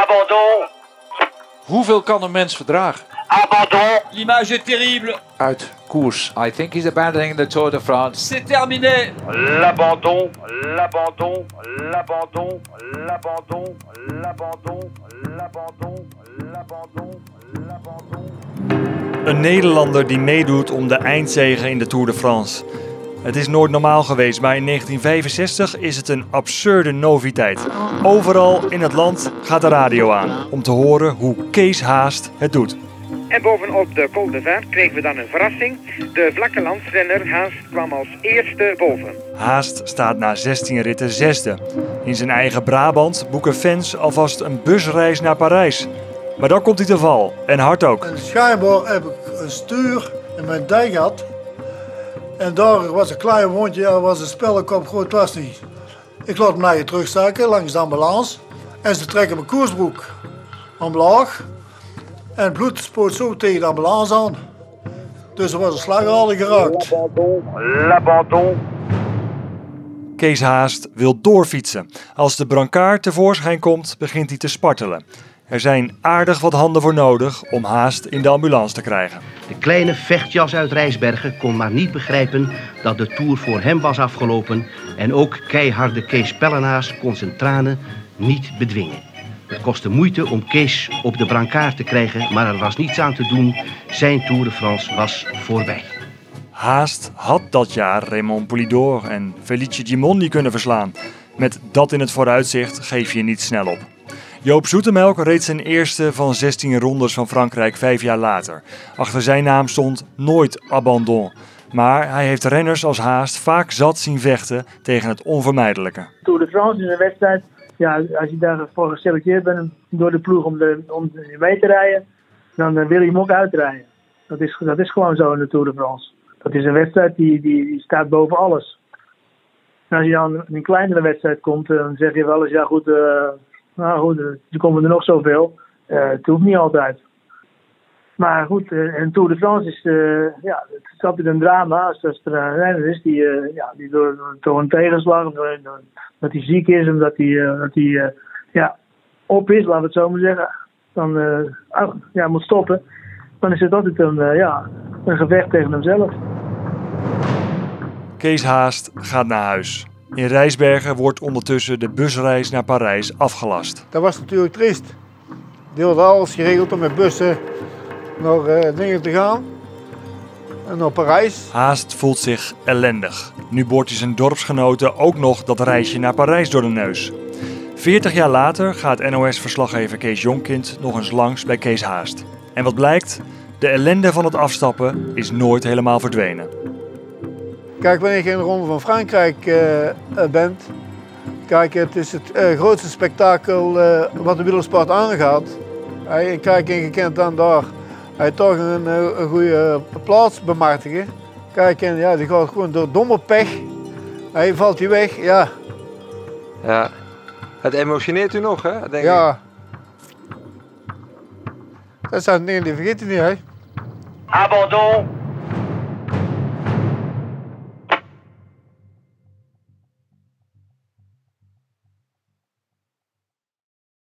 Abandon. Hoeveel kan een mens verdragen? Abandon. L'image est terrible. Uit koers. I think he's abandoning the Tour de France. C'est terminé. L'abandon, l'abandon, l'abandon, l'abandon, l'abandon, l'abandon, l'abandon, l'abandon. Een Nederlander die meedoet om de eindzege in de Tour de France. Het is nooit normaal geweest, maar in 1965 is het een absurde noviteit. Overal in het land gaat de radio aan om te horen hoe Kees Haast het doet. En bovenop de Col de Vin kregen we dan een verrassing. De vlakke landsrenner Haas kwam als eerste boven. Haast staat na 16 ritten zesde. In zijn eigen Brabant boeken fans alvast een busreis naar Parijs. Maar dan komt hij te val, en hard ook. En schijnbaar heb ik een stuur in mijn dij gehad. En daar was een klein wondje, er was een spellenkop, groot was niet. Ik laat hem naar je terugzakken langs de ambulance. En ze trekken mijn koersbroek omlaag. En het bloed spoot zo tegen de ambulance aan. Dus er was een slagader geraakt. L'abandon. L'abandon. Kees Haast wil doorfietsen. Als de brancard tevoorschijn komt, begint hij te spartelen. Er zijn aardig wat handen voor nodig om Haast in de ambulance te krijgen. De kleine vechtjas uit Rijsbergen kon maar niet begrijpen dat de Tour voor hem was afgelopen. En ook keiharde Kees Pellenaars kon zijn tranen niet bedwingen. Het kostte moeite om Kees op de brancard te krijgen, maar er was niets aan te doen. Zijn Tour de France was voorbij. Haast had dat jaar Raymond Poulidor en Felice Gimondi kunnen verslaan. Met dat in het vooruitzicht geef je niet snel op. Joop Zoetemelk reed zijn eerste van 16 rondes van Frankrijk vijf jaar later. Achter zijn naam stond nooit abandon. Maar hij heeft renners als Haast vaak zat zien vechten tegen het onvermijdelijke. Tour de France is een wedstrijd. Ja, als je daarvoor geselecteerd bent door de ploeg om, de, om mee te rijden, dan eh, wil je hem ook uitrijden. Dat is, dat is gewoon zo in de Tour de France. Dat is een wedstrijd die, die, staat boven alles. Als je dan in een kleinere wedstrijd komt, dan zeg je wel eens, ja goed, eh, nou goed, eh, er komen er nog zoveel. Eh het hoeft niet altijd. Maar goed, eh, en Tour de France is, eh, ja, het is altijd een drama als, als er een renner is die, eh, ja, die door, door een tegenslag, door- dat hij ziek is, omdat hij, eh, dat hij eh, ja, op is, laten we het zo maar zeggen, dan eh, ah, ja, moet stoppen. Dan is het altijd een, eh, ja, een gevecht tegen hemzelf. Kees Haast gaat naar huis. In Rijsbergen wordt ondertussen de busreis naar Parijs afgelast. Dat was natuurlijk triest. Die hadden alles geregeld om met bussen naar eh, dingen te gaan. En naar Parijs. Haast voelt zich ellendig. Nu boort hij zijn dorpsgenoten ook nog dat reisje naar Parijs door de neus. 40 jaar later gaat NOS-verslaggever Kees Jonkind nog eens langs bij Kees Haast. En wat blijkt? De ellende van het afstappen is nooit helemaal verdwenen. Kijk, wanneer je in de Ronde van Frankrijk eh, eh, bent. Kijk, het is het eh, grootste spektakel eh, wat de wielersport aangaat. Hey, en kijk, en je kent dan daar hij toch een, een goede plaats bemachtigen. Kijk, en ja, die gaat gewoon door domme pech. Hij valt hij weg, ja. Ja. Het emotioneert u nog, hè? Denk ja. Dat zijn dingen die vergeet je niet, hè. Abandon.